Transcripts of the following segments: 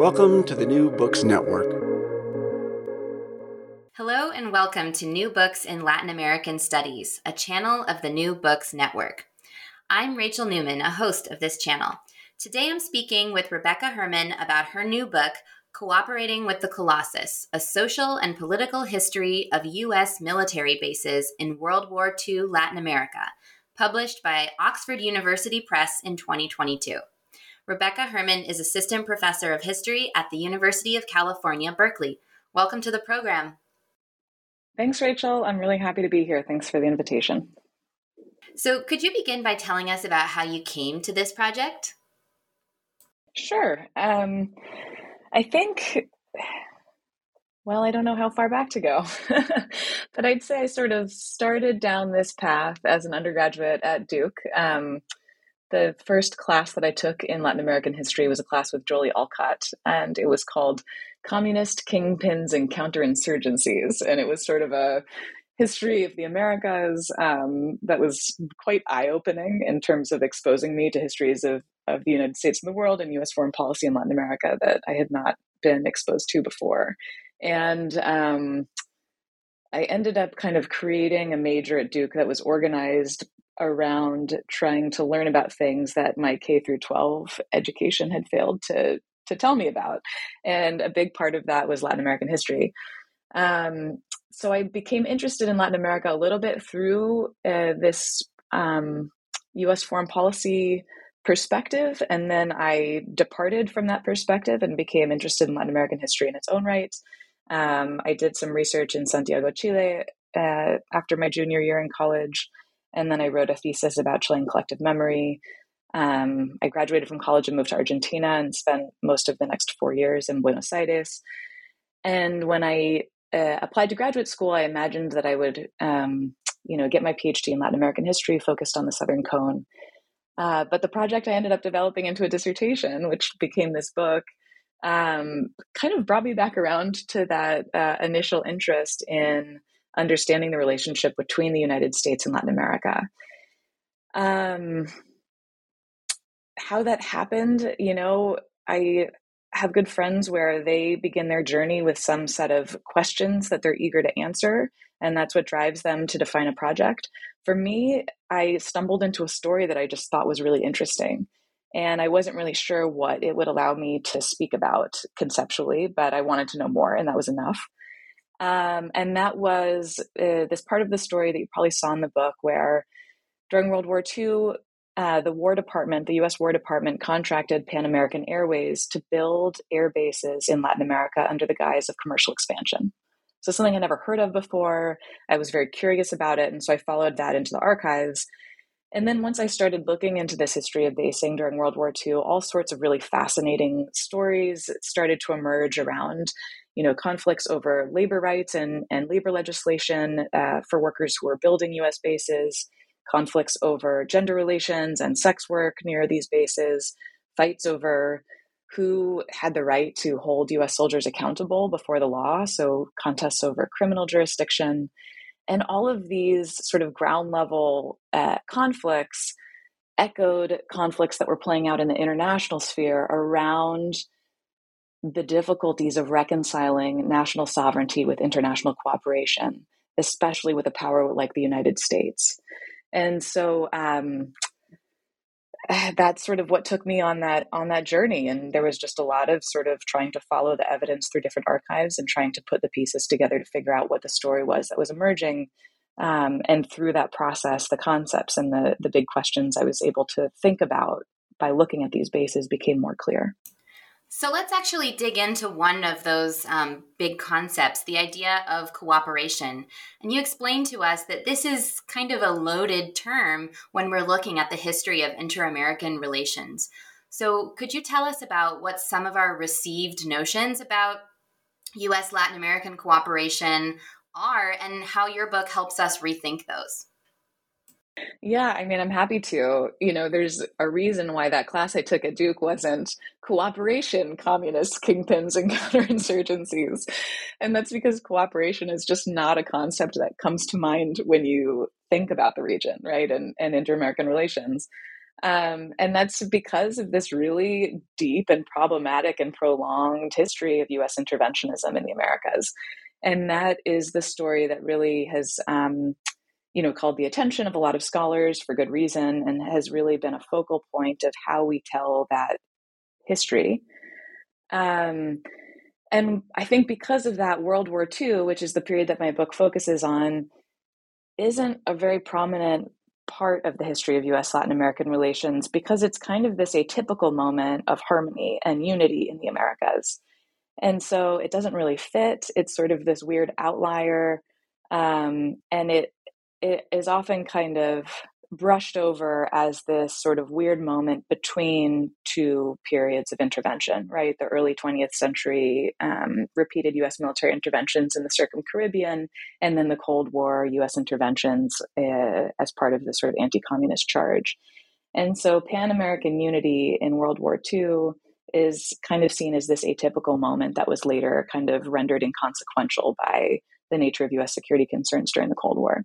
Welcome to the New Books Network. Hello and welcome to New Books in Latin American Studies, a channel of the New Books Network. I'm Rachel Newman, a host of this channel. Today I'm speaking with Rebecca Herman about her new book, Cooperating with the Colossus A Social and Political History of U.S. Military Bases in World War II Latin America, published by Oxford University Press in 2022. Rebecca Herman is Assistant Professor of History at the University of California, Berkeley. Welcome to the program. Thanks, Rachel. I'm really happy to be here. Thanks for the invitation. So, could you begin by telling us about how you came to this project? Sure. Um, I think, well, I don't know how far back to go, but I'd say I sort of started down this path as an undergraduate at Duke. Um, the first class that I took in Latin American history was a class with Jocelyn Olcott, and it was called Communist Kingpins and Counterinsurgencies. And it was sort of a history of the Americas um, that was quite eye opening in terms of exposing me to histories of, of the United States and the world and US foreign policy in Latin America that I had not been exposed to before. And um, I ended up kind of creating a major at Duke that was organized around trying to learn about things that my K through 12 education had failed to to tell me about. And a big part of that was Latin American history. Um, so I became interested in Latin America a little bit through uh, this um, US foreign policy perspective. And then I departed from that perspective and became interested in Latin American history in its own right. Um, I did some research in Santiago, Chile uh, after my junior year in college. And then I wrote a thesis about Chilean collective memory. Um, I graduated from college and moved to Argentina and spent most of the next four years in Buenos Aires. And when I uh, applied to graduate school, I imagined that I would, um, you know, get my PhD in Latin American history, focused on the Southern Cone. Uh, but the project I ended up developing into a dissertation, which became this book, um, kind of brought me back around to that uh, initial interest in understanding the relationship between the United States and Latin America. Um, how that happened, you know, I have good friends where they begin their journey with some set of questions that they're eager to answer, and that's what drives them to define a project. For me, I stumbled into a story that I just thought was really interesting. And I wasn't really sure what it would allow me to speak about conceptually, but I wanted to know more, and that was enough. Um, and that was uh, this part of the story that you probably saw in the book where during World War II, uh, the War Department, the US War Department, contracted Pan American Airways to build air bases in Latin America under the guise of commercial expansion. So, something I'd never heard of before. I was very curious about it. And so I followed that into the archives. And then once I started looking into this history of basing during World War II, all sorts of really fascinating stories started to emerge around you know, conflicts over labor rights and, and labor legislation uh, for workers who are building US bases, conflicts over gender relations and sex work near these bases, fights over who had the right to hold US soldiers accountable before the law, so contests over criminal jurisdiction. And all of these sort of ground level uh, conflicts echoed conflicts that were playing out in the international sphere around the difficulties of reconciling national sovereignty with international cooperation, especially with a power like the United States. And so um, that's sort of what took me on that on that journey. And there was just a lot of sort of trying to follow the evidence through different archives and trying to put the pieces together to figure out what the story was that was emerging. Um, and through that process the concepts and the the big questions i was able to think about by looking at these bases became more clear so let's actually dig into one of those um, big concepts, the idea of cooperation. And you explained to us that this is kind of a loaded term when we're looking at the history of inter American relations. So could you tell us about what some of our received notions about US Latin American cooperation are and how your book helps us rethink those? Yeah, I mean, I'm happy to. You know, there's a reason why that class I took at Duke wasn't cooperation, communist kingpins, and counterinsurgencies. And that's because cooperation is just not a concept that comes to mind when you think about the region, right? And, and inter American relations. Um, and that's because of this really deep and problematic and prolonged history of US interventionism in the Americas. And that is the story that really has. Um, you know, called the attention of a lot of scholars for good reason and has really been a focal point of how we tell that history. Um, and I think because of that, World War II, which is the period that my book focuses on, isn't a very prominent part of the history of US Latin American relations because it's kind of this atypical moment of harmony and unity in the Americas. And so it doesn't really fit. It's sort of this weird outlier. Um, and it it is often kind of brushed over as this sort of weird moment between two periods of intervention, right? The early 20th century um, repeated US military interventions in the Circum Caribbean, and then the Cold War US interventions uh, as part of the sort of anti communist charge. And so Pan American unity in World War II is kind of seen as this atypical moment that was later kind of rendered inconsequential by the nature of US security concerns during the Cold War.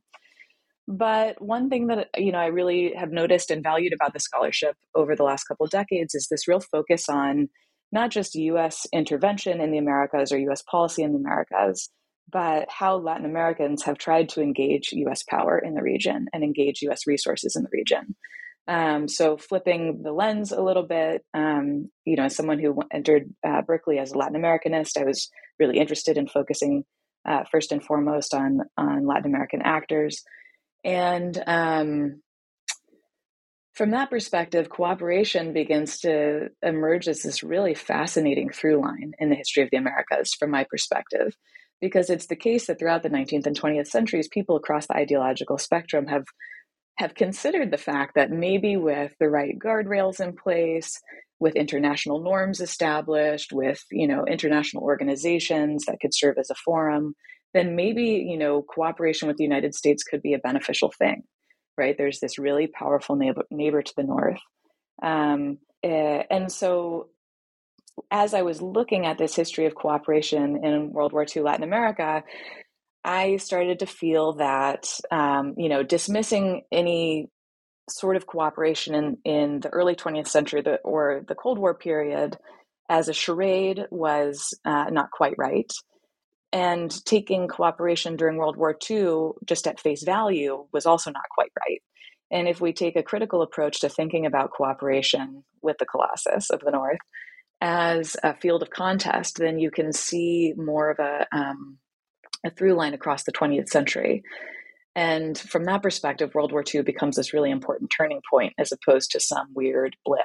But one thing that you know I really have noticed and valued about the scholarship over the last couple of decades is this real focus on not just US intervention in the Americas or US policy in the Americas, but how Latin Americans have tried to engage US power in the region and engage US resources in the region. Um, so flipping the lens a little bit, um, you know, as someone who entered uh, Berkeley as a Latin Americanist, I was really interested in focusing uh, first and foremost on on Latin American actors. And um, from that perspective, cooperation begins to emerge as this really fascinating through line in the history of the Americas, from my perspective, because it's the case that throughout the 19th and 20th centuries, people across the ideological spectrum have have considered the fact that maybe with the right guardrails in place, with international norms established, with you know international organizations that could serve as a forum, then maybe you know cooperation with the united states could be a beneficial thing right? There's this really powerful neighbor, neighbor to the north. Um, eh, and so as i was looking at this history of cooperation in world war ii latin america i started to feel that um, you know dismissing any sort of cooperation in, in the early 20th century the, or the cold war period as a charade was uh, not quite right and taking cooperation during World War II just at face value was also not quite right. And if we take a critical approach to thinking about cooperation with the Colossus of the North as a field of contest, then you can see more of a, um, a through line across the 20th century. And from that perspective, World War II becomes this really important turning point as opposed to some weird blip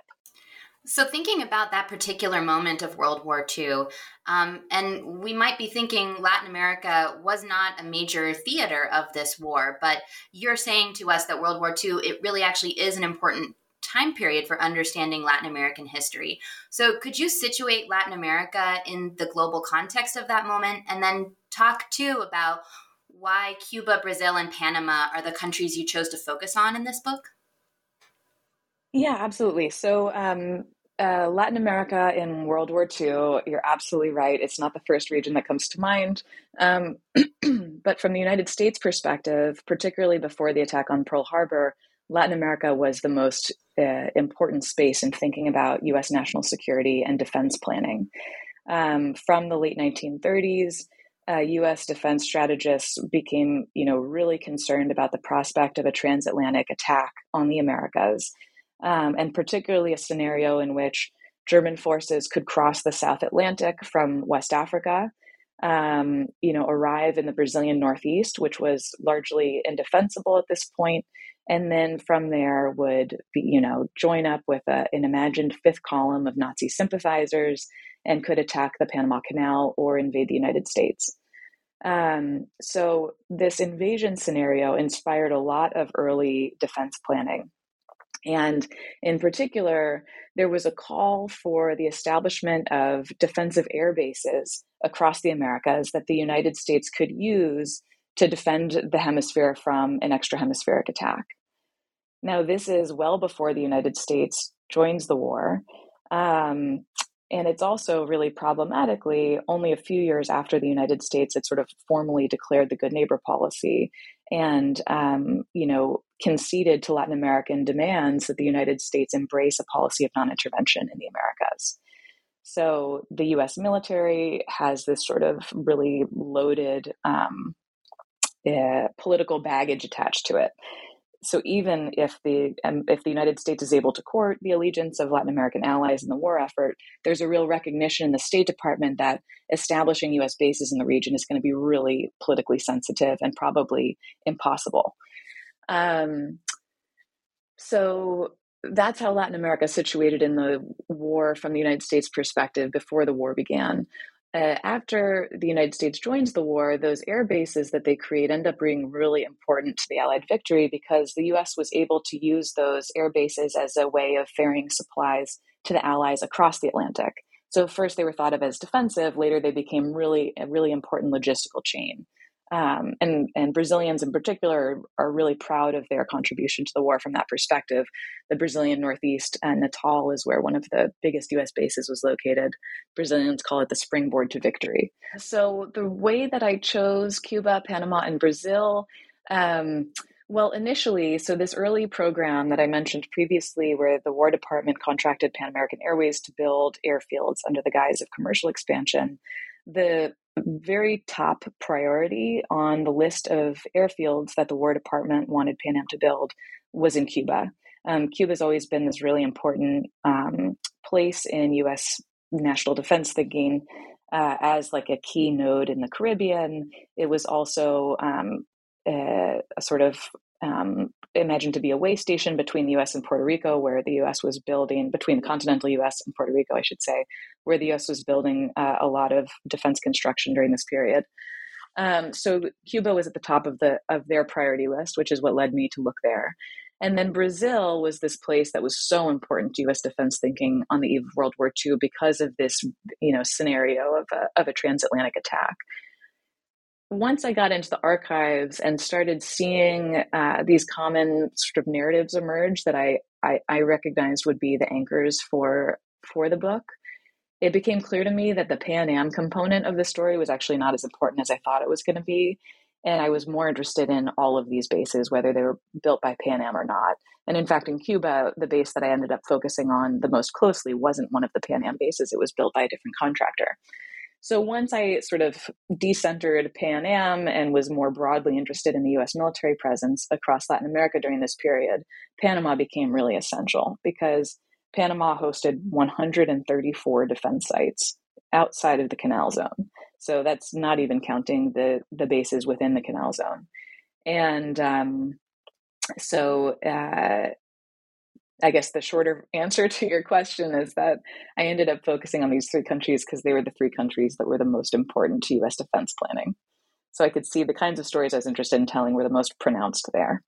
so, thinking about that particular moment of World War II, um, and we might be thinking Latin America was not a major theater of this war, but you're saying to us that World War II, it really actually is an important time period for understanding Latin American history. So, could you situate Latin America in the global context of that moment and then talk too about why Cuba, Brazil, and Panama are the countries you chose to focus on in this book? Yeah, absolutely. So, um, uh, Latin America in World War II, you're absolutely right. It's not the first region that comes to mind. Um, but from the United States perspective, particularly before the attack on Pearl Harbor, Latin America was the most uh, important space in thinking about US national security and defense planning. Um, from the late 1930s, uh, U.S. defense strategists became, you know, really concerned about the prospect of a transatlantic attack on the Americas, um, and particularly a scenario in which German forces could cross the South Atlantic from West Africa, um, you know, arrive in the Brazilian Northeast, which was largely indefensible at this point, and then from there would, be, you know, join up with a, an imagined fifth column of Nazi sympathizers and could attack the Panama Canal or invade the United States. Um, so, this invasion scenario inspired a lot of early defense planning. And in particular, there was a call for the establishment of defensive air bases across the Americas that the United States could use to defend the hemisphere from an extra hemispheric attack. Now, this is well before the United States joins the war. Um, and it's also really problematically only a few years after the United States had sort of formally declared the good neighbor policy and, um, you know, conceded to Latin American demands that the United States embrace a policy of non intervention in the Americas. So the US military has this sort of really loaded um, uh, political baggage attached to it so even if the um, if the United States is able to court the allegiance of Latin American allies in the war effort, there's a real recognition in the State Department that establishing U.S. bases in the region is going to be really politically sensitive and probably impossible. Um, so that's how Latin America situated in the war from the United States perspective before the war began uh, after the United States joins the war, those air bases that they create end up being really important to the Allied victory because the US was able to use those air bases as a way of ferrying supplies to the Allies across the Atlantic. So, first they were thought of as defensive, later they became really a really important logistical chain. Um, and and Brazilians in particular are really proud of their contribution to the war from that perspective. The Brazilian Northeast and Natal is where one of the biggest U.S. bases was located. Brazilians call it the springboard to victory. So the way that I chose Cuba, Panama, and Brazil. Um, well, initially, so this early program that I mentioned previously, where the War Department contracted Pan American Airways to build airfields under the guise of commercial expansion, the very top priority on the list of airfields that the War Department wanted Pan Am to build was in Cuba. Um, Cuba has always been this really important um, place in U.S. national defense thinking uh, as like a key node in the Caribbean. It was also um, a, a, sort of um, imagined to be a way station between the US and Puerto Rico, where the US was building, between the continental US and Puerto Rico, I should say, where the US was building uh, a lot of defense construction during this period. Um, so Cuba was at the top of the of their priority list, which is what led me to look there. And then Brazil was this place that was so important to U.S. defense thinking on the eve of World War II because of this, you know, scenario of a, of a transatlantic attack once I got into the archives and started seeing uh, these common sort of narratives emerge that I, I, I recognized would be the anchors for for the book, it became clear to me that the Pan Am component of the story was actually not as important as I thought it was going to be. And I was more interested in all of these bases, whether they were built by Pan Am or not. And in fact, in Cuba, the base that I ended up focusing on the most closely wasn't one of the Pan Am bases, it was built by a different contractor. So once I sort of decentered Pan Am and was more broadly interested in the US military presence across Latin America during this period, Panama became really essential because Panama hosted 134 defense sites outside of the canal zone. So that's not even counting the, the bases within the canal zone. And um, so uh, I guess the shorter answer to your question is that I ended up focusing on these three countries because they were the three countries that were the most important to US defense planning. So I could see the kinds of stories I was interested in telling were the most pronounced there.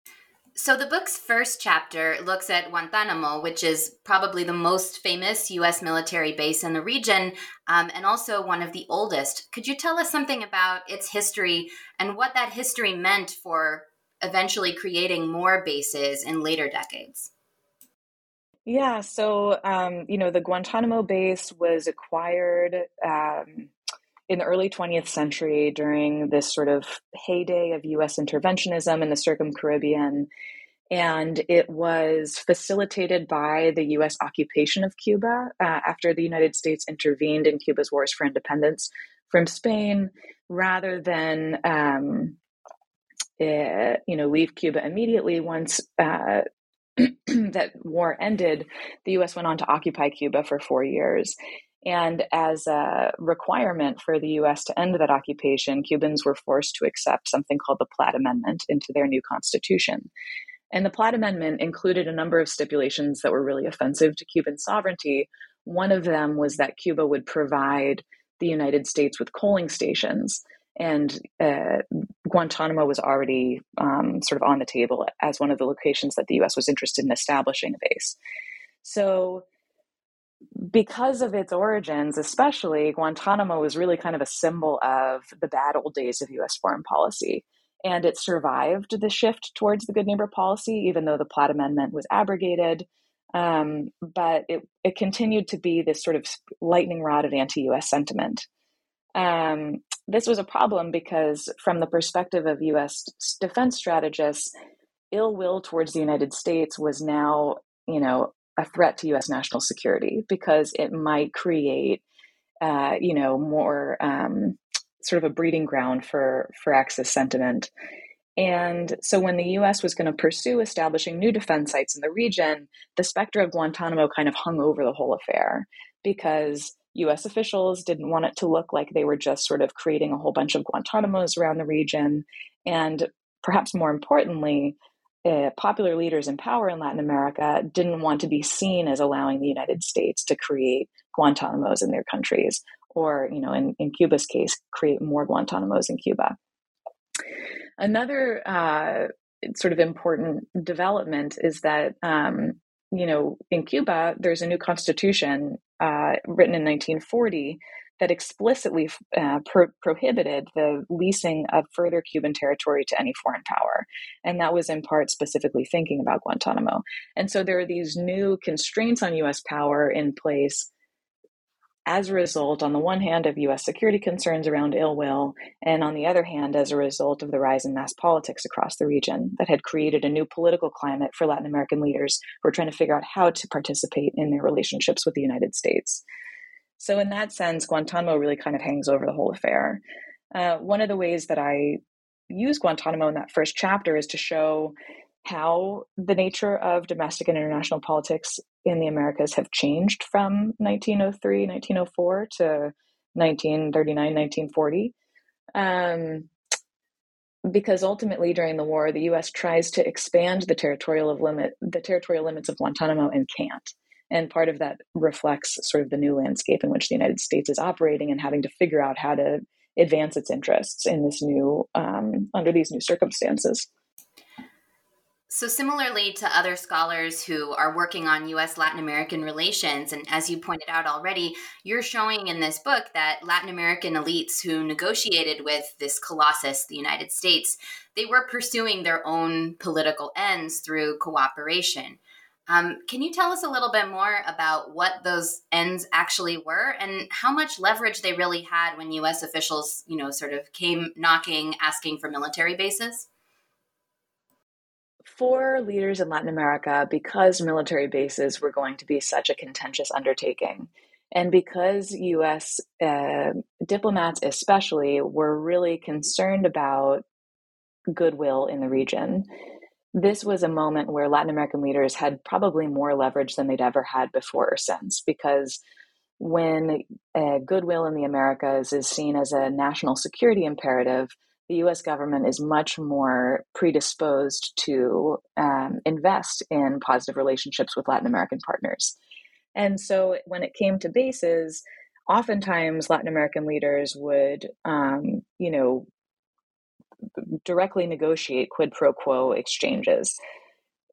So the book's first chapter looks at Guantanamo, which is probably the most famous U.S. military base in the region um, and also one of the oldest. Could you tell us something about its history and what that history meant for eventually creating more bases in later decades? Yeah, so um, you know, the Guantanamo base was acquired um, in the early 20th century during this sort of heyday of US interventionism in the circum-Caribbean and it was facilitated by the US occupation of Cuba uh, after the United States intervened in Cuba's wars for independence from Spain rather than um, uh, you know leave Cuba immediately once uh, that war ended, the US went on to occupy Cuba for four years. And as a requirement for the US to end that occupation, Cubans were forced to accept something called the Platt Amendment into their new constitution. And the Platt Amendment included a number of stipulations that were really offensive to Cuban sovereignty. One of them was that Cuba would provide the United States with coaling stations and uh, Guantanamo was already um, sort of on the table as one of the locations that the U.S. was interested in establishing a base. So, because of its origins, especially Guantanamo was really kind of a symbol of the bad old days of U.S. foreign policy. And it survived the shift towards the good neighbor policy, even though the Platt Amendment was abrogated. Um, but it, it continued to be this sort of lightning rod of anti US sentiment. Um, this was a problem because, from the perspective of US defense strategists, ill will towards the United States was now, you know, a threat to US national security because it might create, uh, you know, more um, sort of a breeding ground for, for Axis sentiment. And so, when the US was going to pursue establishing new defense sites in the region, the specter of Guantanamo kind of hung over the whole affair because US officials didn't want it to look like they were just sort of creating a whole bunch of Guantanamos around the region. And perhaps more importantly, uh, popular leaders in power in Latin America didn't want to be seen as allowing the United States to create Guantanamos in their countries, or, you know, in, in Cuba's case, create more Guantanamos in Cuba. Another uh, sort of important development is that um, you know, in Cuba, there's a new constitution uh, written in 1940 that explicitly uh, pro- prohibited the leasing of further Cuban territory to any foreign power. And that was in part specifically thinking about Guantanamo. And so there are these new constraints on US power in place as a result, on the one hand, of US security concerns around ill will, and on the other hand, as a result of the rise in mass politics across the region that had created a new political climate for Latin American leaders who were trying to figure out how to participate in their relationships with the United States. So, in that sense, Guantanamo really kind of hangs over the whole affair. Uh, one of the ways that I use Guantanamo in that first chapter is to show how the nature of domestic and international politics in the Americas have changed from 1903, 1904 to 1939, 1940. Um, because ultimately, during the war, the U.S. tries to expand the territorial limit the territorial limits of Guantanamo and can't. And part of that reflects sort of the new landscape in which the United States is operating and having to figure out how to advance its interests in this new um, under these new circumstances. So, similarly to other scholars who are working on US Latin American relations, and as you pointed out already, you're showing in this book that Latin American elites who negotiated with this colossus, the United States, they were pursuing their own political ends through cooperation. Um, can you tell us a little bit more about what those ends actually were and how much leverage they really had when US officials, you know, sort of came knocking, asking for military bases? For leaders in Latin America, because military bases were going to be such a contentious undertaking, and because US uh, diplomats, especially, were really concerned about goodwill in the region, this was a moment where Latin American leaders had probably more leverage than they'd ever had before or since, because when uh, goodwill in the Americas is seen as a national security imperative, the US government is much more predisposed to um, invest in positive relationships with Latin American partners. And so when it came to bases, oftentimes Latin American leaders would, um, you know, directly negotiate quid pro quo exchanges.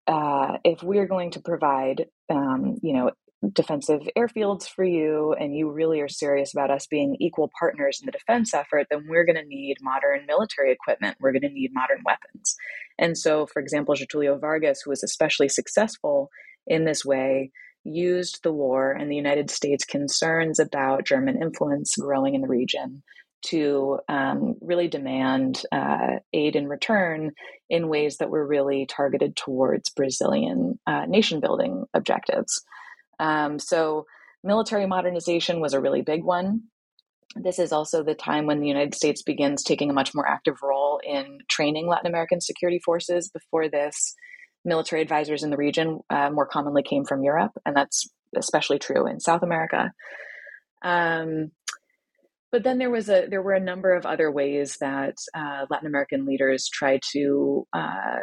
Uh, if we're going to provide, um, you know, defensive airfields for you and you really are serious about us being equal partners in the defense effort, then we're going to need modern military equipment. We're going to need modern weapons. And so, for example, Getulio Vargas, who was especially successful in this way used the war and the United States' concerns about German influence growing in the region to um, really demand uh, aid in return in ways that were really targeted towards Brazilian uh, nation building objectives. Um, so, military modernization was a really big one. This is also the time when the United States begins taking a much more active role in training Latin American security forces. Before this, military advisors in the region uh, more commonly came from Europe, and that's especially true in South America. Um, but then there was a there were a number of other ways that uh, Latin American leaders tried to uh,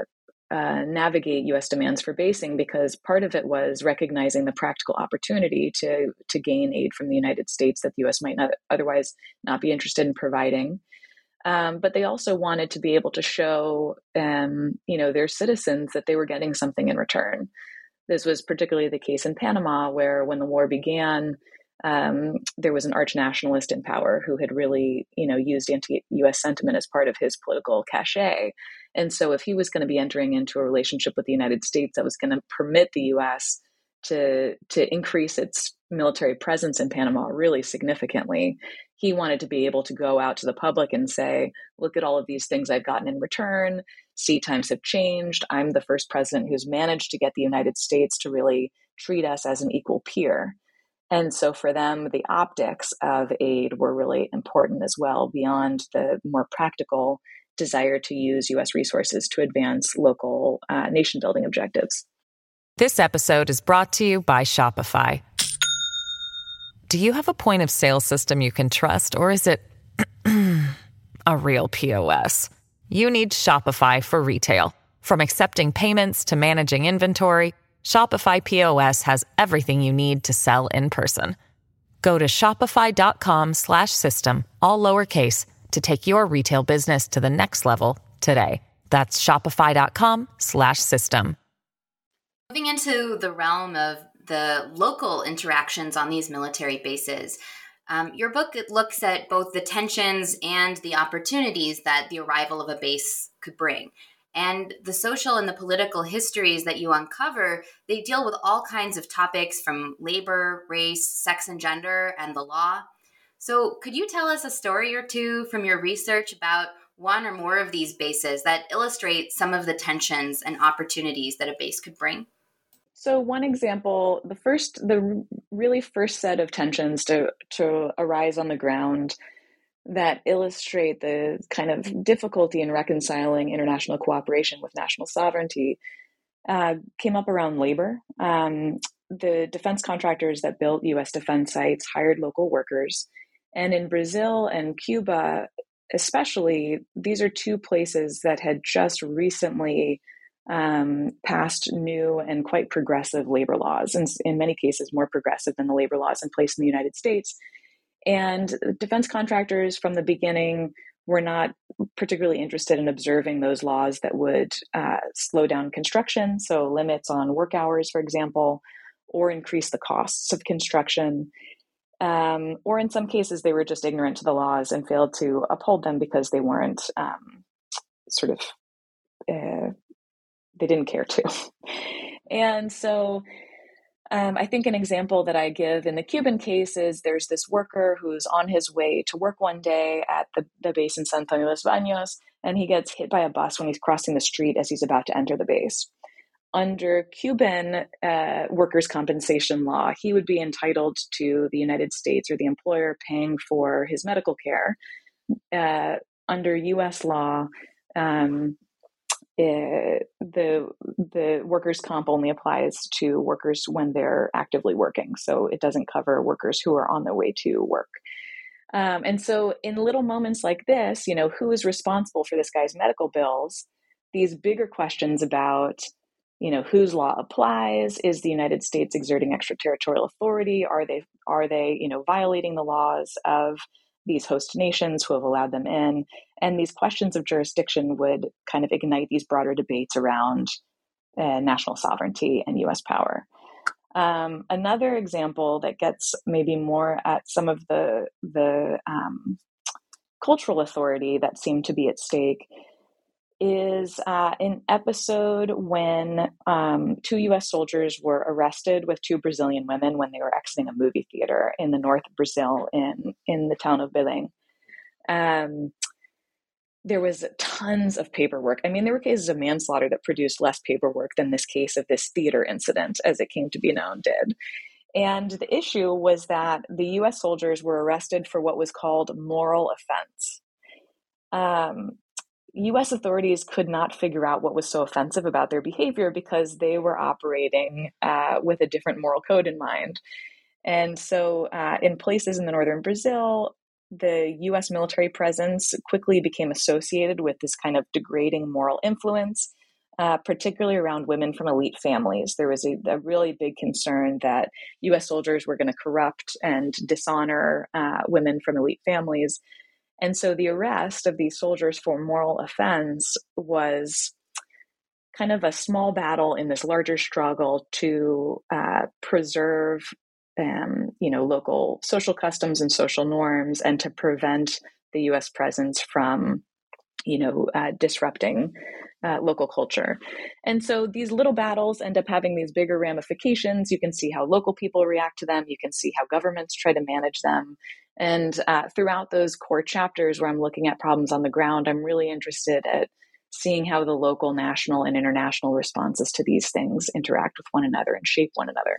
uh, navigate U.S. demands for basing because part of it was recognizing the practical opportunity to to gain aid from the United States that the U.S. might not otherwise not be interested in providing. Um, but they also wanted to be able to show, um, you know, their citizens that they were getting something in return. This was particularly the case in Panama, where when the war began, um, there was an arch nationalist in power who had really, you know, used anti-U.S. sentiment as part of his political cachet. And so, if he was going to be entering into a relationship with the United States that was going to permit the U.S. to to increase its military presence in Panama really significantly, he wanted to be able to go out to the public and say, "Look at all of these things I've gotten in return. See, times have changed. I'm the first president who's managed to get the United States to really treat us as an equal peer." And so for them, the optics of aid were really important as well, beyond the more practical desire to use US resources to advance local uh, nation building objectives. This episode is brought to you by Shopify. Do you have a point of sale system you can trust, or is it a real POS? You need Shopify for retail. From accepting payments to managing inventory, Shopify POS has everything you need to sell in person. Go to shopify.com/system all lowercase to take your retail business to the next level today. That's shopify.com slash system. Moving into the realm of the local interactions on these military bases. Um, your book looks at both the tensions and the opportunities that the arrival of a base could bring. And the social and the political histories that you uncover, they deal with all kinds of topics from labor, race, sex and gender, and the law. So, could you tell us a story or two from your research about one or more of these bases that illustrate some of the tensions and opportunities that a base could bring? So one example, the first, the really first set of tensions to to arise on the ground that illustrate the kind of difficulty in reconciling international cooperation with national sovereignty uh, came up around labor. Um, the defense contractors that built US defense sites hired local workers. And in Brazil and Cuba, especially, these are two places that had just recently um, passed new and quite progressive labor laws, and in many cases, more progressive than the labor laws in place in the United States. And defense contractors from the beginning were not particularly interested in observing those laws that would uh, slow down construction, so limits on work hours, for example, or increase the costs of construction. Um, or in some cases, they were just ignorant to the laws and failed to uphold them because they weren't um, sort of, uh, they didn't care to. and so um, I think an example that I give in the Cuban case is there's this worker who's on his way to work one day at the, the base in San Antonio los Baños, and he gets hit by a bus when he's crossing the street as he's about to enter the base. Under Cuban uh, workers' compensation law, he would be entitled to the United States or the employer paying for his medical care. Uh, under U.S. law, um, eh, the the workers comp only applies to workers when they're actively working so it doesn't cover workers who are on their way to work um, and so in little moments like this you know who is responsible for this guy's medical bills these bigger questions about you know whose law applies is the united states exerting extraterritorial authority are they are they you know violating the laws of these host nations who have allowed them in. And these questions of jurisdiction would kind of ignite these broader debates around uh, national sovereignty and US power. Um, another example that gets maybe more at some of the, the um, cultural authority that seemed to be at stake is uh, an episode when um, two U.S. soldiers were arrested with two Brazilian women when they were exiting a movie theater in the north of Brazil in in the town of Belém. Um, there was tons of paperwork. I mean, there were cases of manslaughter that produced less paperwork than this case of this theater incident, as it came to be known, did. And the issue was that the US soldiers were arrested for what was called moral offense. Um, US authorities could not figure out what was so offensive about their behavior because they were operating uh, with a different moral code in mind. And so, uh, in places in the northern Brazil, the US military presence quickly became associated with this kind of degrading moral influence, uh, particularly around women from elite families. There was a, a really big concern that US soldiers were going to corrupt and dishonor uh, women from elite families. And so the arrest of these soldiers for moral offense was kind of a small battle in this larger struggle to uh, preserve um, you know local social customs and social norms and to prevent the us presence from you know uh, disrupting uh, local culture. And so these little battles end up having these bigger ramifications. You can see how local people react to them. You can see how governments try to manage them and uh, throughout those core chapters where I'm looking at problems on the ground, I'm really interested at seeing how the local, national, and international responses to these things interact with one another and shape one another.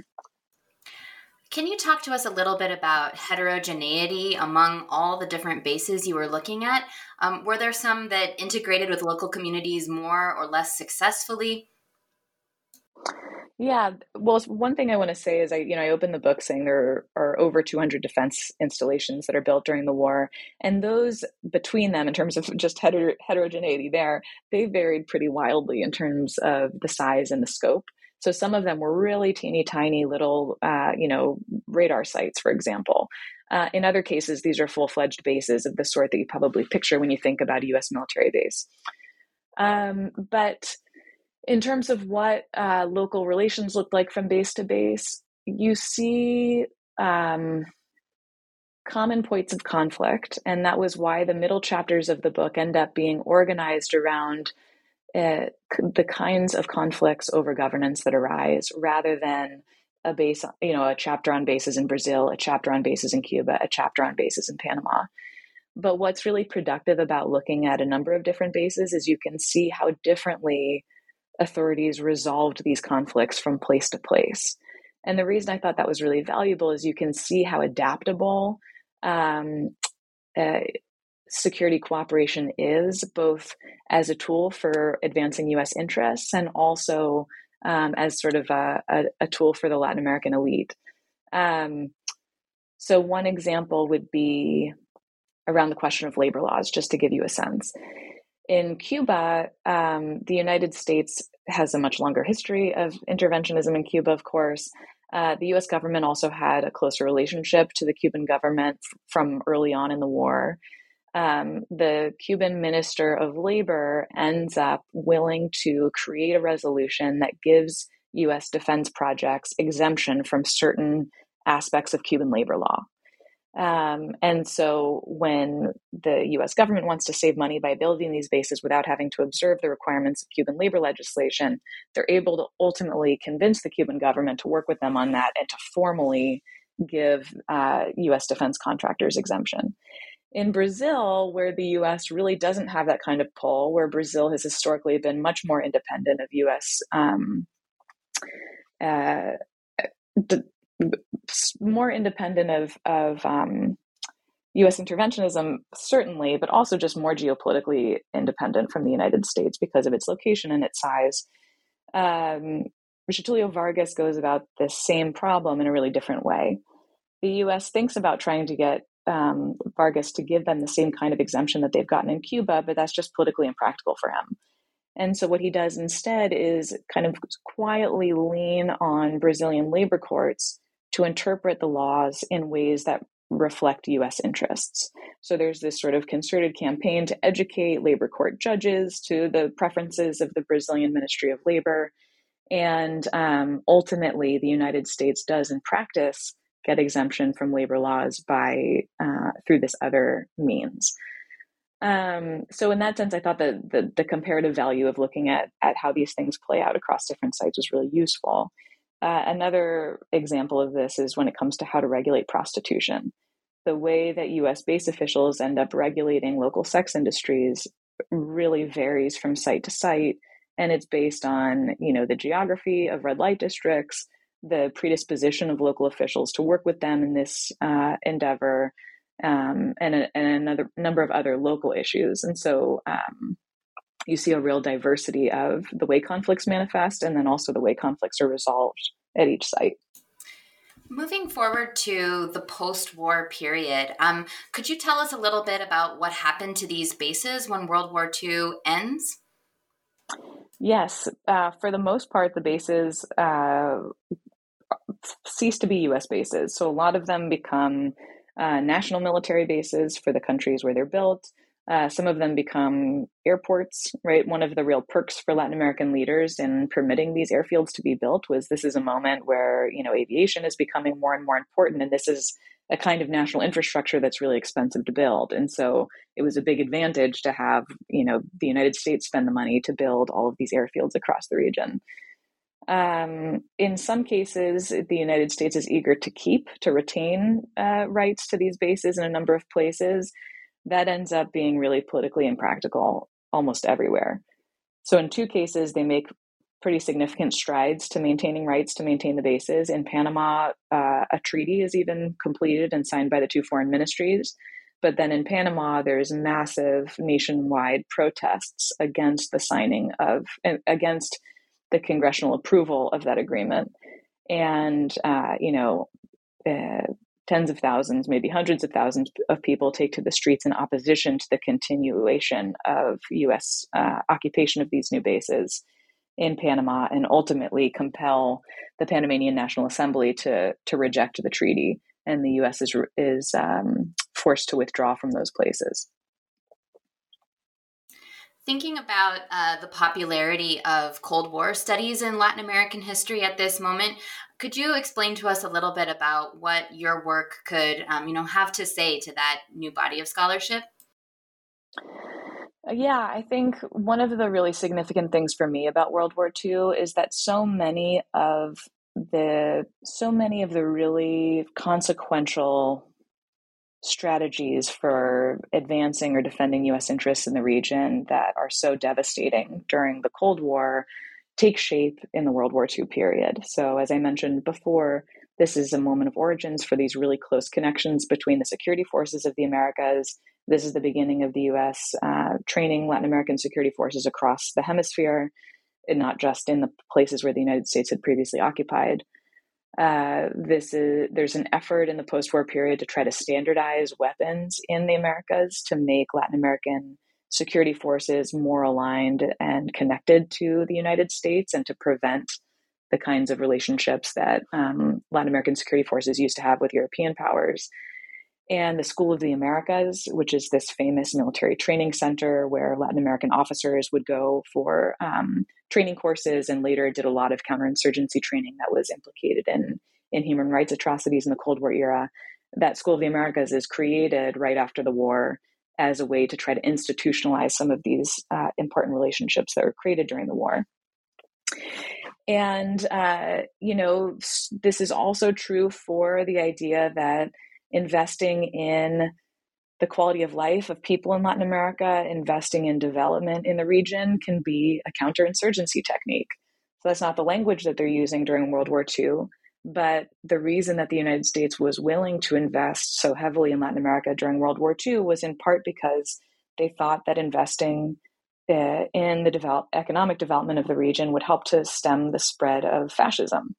Can you talk to us a little bit about heterogeneity among all the different bases you were looking at? Um, were there some that integrated with local communities more or less successfully? Yeah, well, one thing I want to say is I, you know, I opened the book saying there are over 200 defense installations that are built during the war, and those between them, in terms of just heter- heterogeneity, there they varied pretty wildly in terms of the size and the scope. So some of them were really teeny tiny little, uh, you know, radar sites, for example. Uh, in other cases, these are full fledged bases of the sort that you probably picture when you think about a U.S. military base. Um, but in terms of what uh, local relations look like from base to base, you see um, common points of conflict. And that was why the middle chapters of the book end up being organized around uh, the kinds of conflicts over governance that arise rather than a base, you know, a chapter on bases in Brazil, a chapter on bases in Cuba, a chapter on bases in Panama. But what's really productive about looking at a number of different bases is you can see how differently authorities resolved these conflicts from place to place. And the reason I thought that was really valuable is you can see how adaptable um, uh, security cooperation is, both as a tool for advancing US interests and also um, as sort of a, a, a, tool for the Latin American elite. Um, so, one example would be around the question of labor laws, just to give you a sense in Cuba, um, the United States has a much longer history of interventionism in Cuba, of course. Uh, the US government also had a closer relationship to the Cuban government f- from early on in the war. Um, the Cuban Minister of Labor ends up willing to create a resolution that gives US defense projects exemption from certain aspects of Cuban labor law. Um, and so when the US government wants to save money by building these bases without having to observe the requirements of Cuban labor legislation, they're able to ultimately convince the Cuban government to work with them on that and to formally give uh, US defense contractors exemption. In Brazil, where the US really doesn't have that kind of pull, where Brazil has historically been much more independent of US um, uh, more independent of of um, U.S. interventionism, certainly, but also just more geopolitically independent from the United States because of its location and its size. Um, Getulio Vargas goes about the same problem in a really different way. The U.S. thinks about trying to get um, Vargas to give them the same kind of exemption that they've gotten in Cuba, but that's just politically impractical for him. And so, what he does instead is kind of quietly lean on Brazilian labor courts to interpret the laws in ways that reflect US interests. So there's this sort of concerted campaign to educate labor court judges to the preferences of the Brazilian Ministry of Labor. And um, ultimately, the United States does, in practice, get exemption from labor laws by uh, through this other means. Um, so in that sense, I thought that the, the comparative value of looking at at how these things play out across different sites was really useful. Uh, another example of this is when it comes to how to regulate prostitution. The way that US base officials end up regulating local sex industries really varies from site to site. And it's based on, you know, the geography of red light districts, the predisposition of local officials to work with them in this uh, endeavor, um, and, a, and another number of other local issues. And so um, you see a real diversity of the way conflicts manifest and then also the way conflicts are resolved at each site. Moving forward to the post war period, um, could you tell us a little bit about what happened to these bases when World War II ends? Yes, uh, for the most part, the bases uh, cease to be US bases. So a lot of them become uh, national military bases for the countries where they're built. Uh, some of them become airports, right? One of the real perks for Latin American leaders in permitting these airfields to be built was this is a moment where, you know, aviation is becoming more and more important. And this is a kind of national infrastructure that's really expensive to build. And so it was a big advantage to have, you know, the United States spend the money to build all of these airfields across the region. Um, in some cases, the United States is eager to keep, to retain uh, rights to these bases in a number of places that ends up being really politically impractical almost everywhere. So, in two cases, they make pretty significant strides to maintaining rights to maintain the bases. In Panama, uh, a treaty is even completed and signed by the two foreign ministries. But then in Panama, there's massive nationwide protests against the signing of, against the congressional approval of that agreement. And, uh, you know, uh, tens of thousands, maybe hundreds of thousands of people take to the streets in opposition to the continuation of U.S. Uh, occupation of these new bases in Panama, and ultimately compel the Panamanian National Assembly to to reject the treaty, and the U.S. is is um, forced to withdraw from those places. Thinking about uh, the popularity of Cold War studies in Latin American history at this moment, could you explain to us a little bit about what your work could, um, you know, have to say to that new body of scholarship? Uh, yeah, I think one of the really significant things for me about World War II is that so many of the so many of the really consequential strategies for advancing or defending US interests in the region that are so devastating during the Cold War take shape in the World War II period. So, as I mentioned before, this is a moment of origins for these really close connections between the security forces of the Americas. This is the beginning of the US uh, training Latin American security forces across the hemisphere, and not just in the places where the United States had previously occupied. Uh, this is there's an effort in the post-war period to try to standardize weapons in the Americas to make Latin American security forces more aligned and connected to the United States and to prevent the kinds of relationships that um, Latin American security forces used to have with European powers. And the School of the Americas, which is this famous military training center where Latin American officers would go for um, training courses and later did a lot of counterinsurgency training that was implicated in, in human rights atrocities in the Cold War era. That School of the Americas is created right after the war as a way to try to institutionalize some of these uh, important relationships that were created during the war. And, uh, you know, this is also true for the idea that investing in the quality of life of people in Latin America, investing in development in the region can be a counterinsurgency technique. So that's not the language that they're using during World War II, but the reason that the United States was willing to invest so heavily in Latin America during World War II was in part because they thought that investing uh, in the develop, economic development of the region would help to stem the spread of fascism.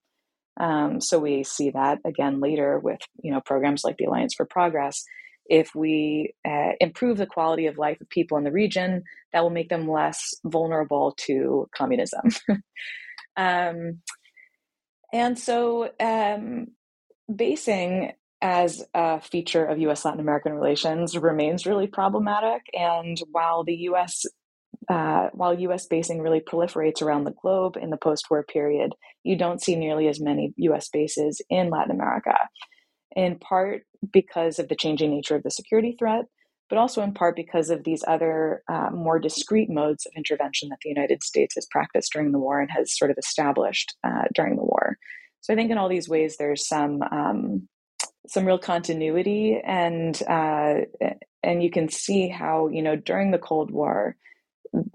Um, so we see that again later with you know programs like the Alliance for Progress. If we uh, improve the quality of life of people in the region, that will make them less vulnerable to communism. um, and so, um, basing as a feature of US Latin American relations remains really problematic. And while the US uh, while US basing really proliferates around the globe in the post war period, you don't see nearly as many US bases in Latin America, in part because of the changing nature of the security threat, but also in part because of these other uh, more discrete modes of intervention that the United States has practiced during the war and has sort of established uh, during the war. So I think in all these ways, there's some um, some real continuity, and uh, and you can see how you know during the Cold War,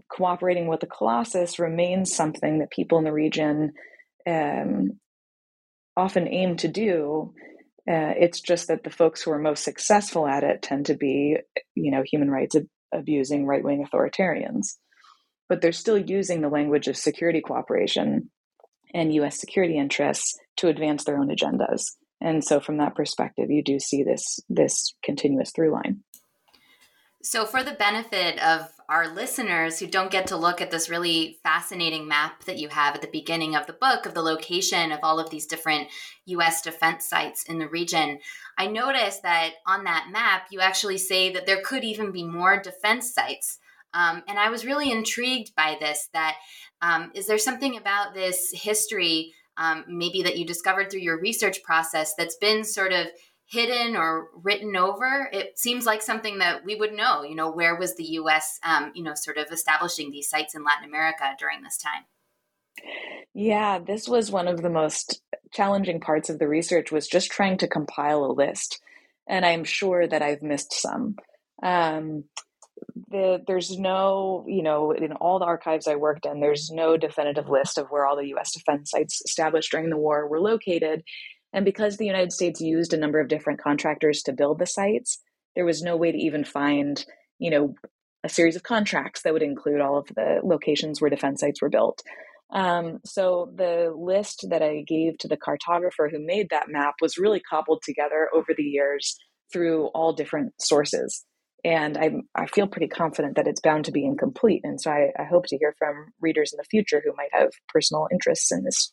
cooperating with the Colossus remains something that people in the region um, often aim to do. Uh, it's just that the folks who are most successful at it tend to be, you know, human rights ab- abusing right wing authoritarians. But they're still using the language of security cooperation and U.S. security interests to advance their own agendas. And so, from that perspective, you do see this this continuous through line. So, for the benefit of our listeners who don't get to look at this really fascinating map that you have at the beginning of the book of the location of all of these different US defense sites in the region, I noticed that on that map, you actually say that there could even be more defense sites. Um, and I was really intrigued by this. That um, is there something about this history, um, maybe that you discovered through your research process, that's been sort of hidden or written over? It seems like something that we would know you know where was the us um, you know sort of establishing these sites in latin america during this time? Yeah this was one of the most challenging parts of the research was just trying to compile a list. And i'm sure that i've missed some. Um, the, there's no, you know, in all the archives I worked in, there's no definitive list of where all the US defense sites established during the war were located. And because the United States used a number of different contractors to build the sites, there was no way to even find, you know, a series of contracts that would include all of the locations where defense sites were built. Um, so the list that I gave to the cartographer who made that map was really cobbled together over the years through all different sources. And I, I feel pretty confident that it's bound to be incomplete. And so I, I hope to hear from readers in the future who might have personal interests in this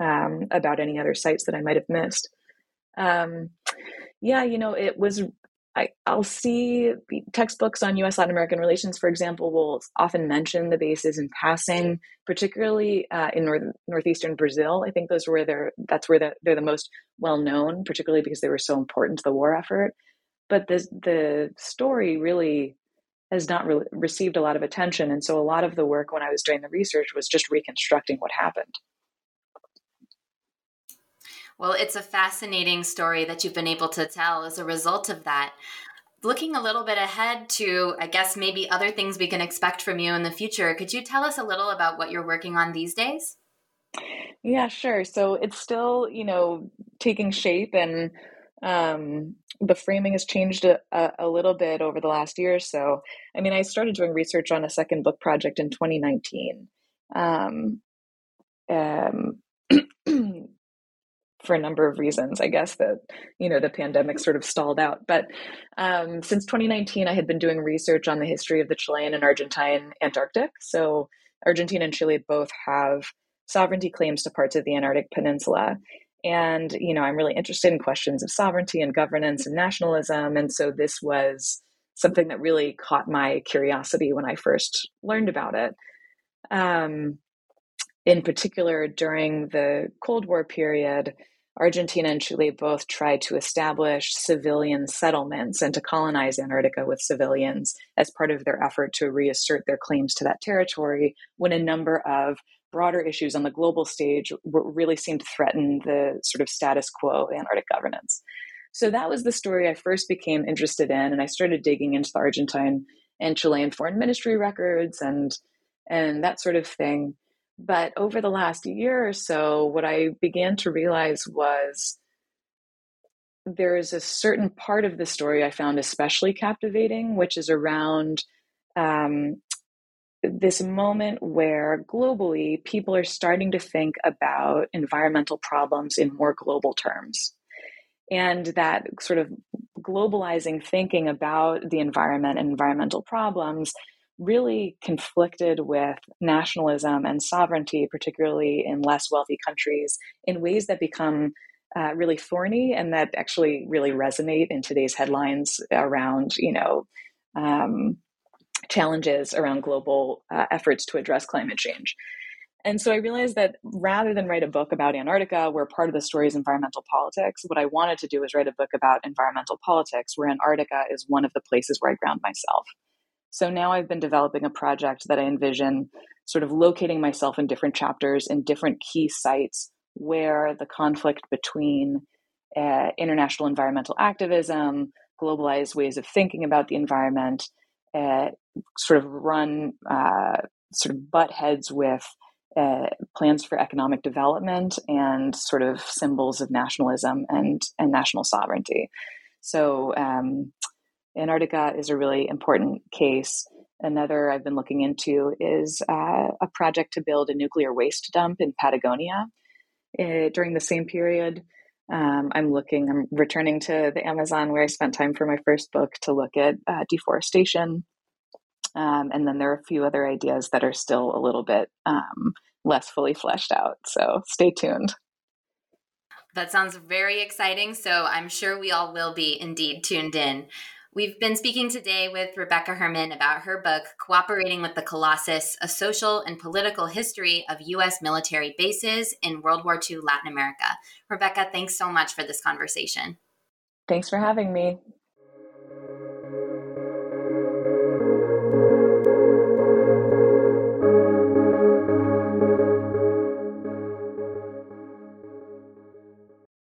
um, about any other sites that I might have missed. Um, yeah, you know, it was. I, I'll see textbooks on U.S. Latin American relations, for example, will often mention the bases in passing, particularly uh, in north, northeastern Brazil. I think those were their that's where the, they're the most well known, particularly because they were so important to the war effort. But the the story really has not re- received a lot of attention, and so a lot of the work when I was doing the research was just reconstructing what happened. Well, it's a fascinating story that you've been able to tell as a result of that. Looking a little bit ahead to, I guess, maybe other things we can expect from you in the future, could you tell us a little about what you're working on these days? Yeah, sure. So it's still, you know, taking shape and um, the framing has changed a, a, little bit over the last year or so. I mean, I started doing research on a second book project in 2019. Um, um, for a number of reasons. I guess that you know the pandemic sort of stalled out. But um, since 2019, I had been doing research on the history of the Chilean and Argentine Antarctic. So Argentina and Chile both have sovereignty claims to parts of the Antarctic Peninsula. And you know, I'm really interested in questions of sovereignty and governance and nationalism. And so this was something that really caught my curiosity when I first learned about it. Um, in particular, during the Cold War period, Argentina and Chile both tried to establish civilian settlements and to colonize Antarctica with civilians as part of their effort to reassert their claims to that territory when a number of broader issues on the global stage really seemed to threaten the sort of status quo of Antarctic governance. So that was the story I first became interested in, and I started digging into the Argentine and Chilean foreign ministry records and and that sort of thing. But over the last year or so, what I began to realize was there is a certain part of the story I found especially captivating, which is around um, this moment where globally people are starting to think about environmental problems in more global terms. And that sort of globalizing thinking about the environment and environmental problems really conflicted with nationalism and sovereignty, particularly in less wealthy countries, in ways that become uh, really thorny and that actually really resonate in today's headlines around, you know, um, challenges around global uh, efforts to address climate change. And so I realized that rather than write a book about Antarctica, where part of the story is environmental politics, what I wanted to do was write a book about environmental politics, where Antarctica is one of the places where I ground myself. So now I've been developing a project that I envision sort of locating myself in different chapters in different key sites where the conflict between uh, international environmental activism, globalized ways of thinking about the environment, uh, sort of run uh, sort of butt heads with uh, plans for economic development and sort of symbols of nationalism and and national sovereignty. So um, Antarctica is a really important case. Another I've been looking into is uh, a project to build a nuclear waste dump in Patagonia uh, during the same period. Um, I'm looking, I'm returning to the Amazon where I spent time for my first book to look at uh, deforestation um, and then there are a few other ideas that are still a little bit um, less fully fleshed out. So stay tuned. That sounds very exciting. So I'm sure we all will be indeed tuned in. We've been speaking today with Rebecca Herman about her book, Cooperating with the Colossus A Social and Political History of U.S. Military Bases in World War II Latin America. Rebecca, thanks so much for this conversation. Thanks for having me.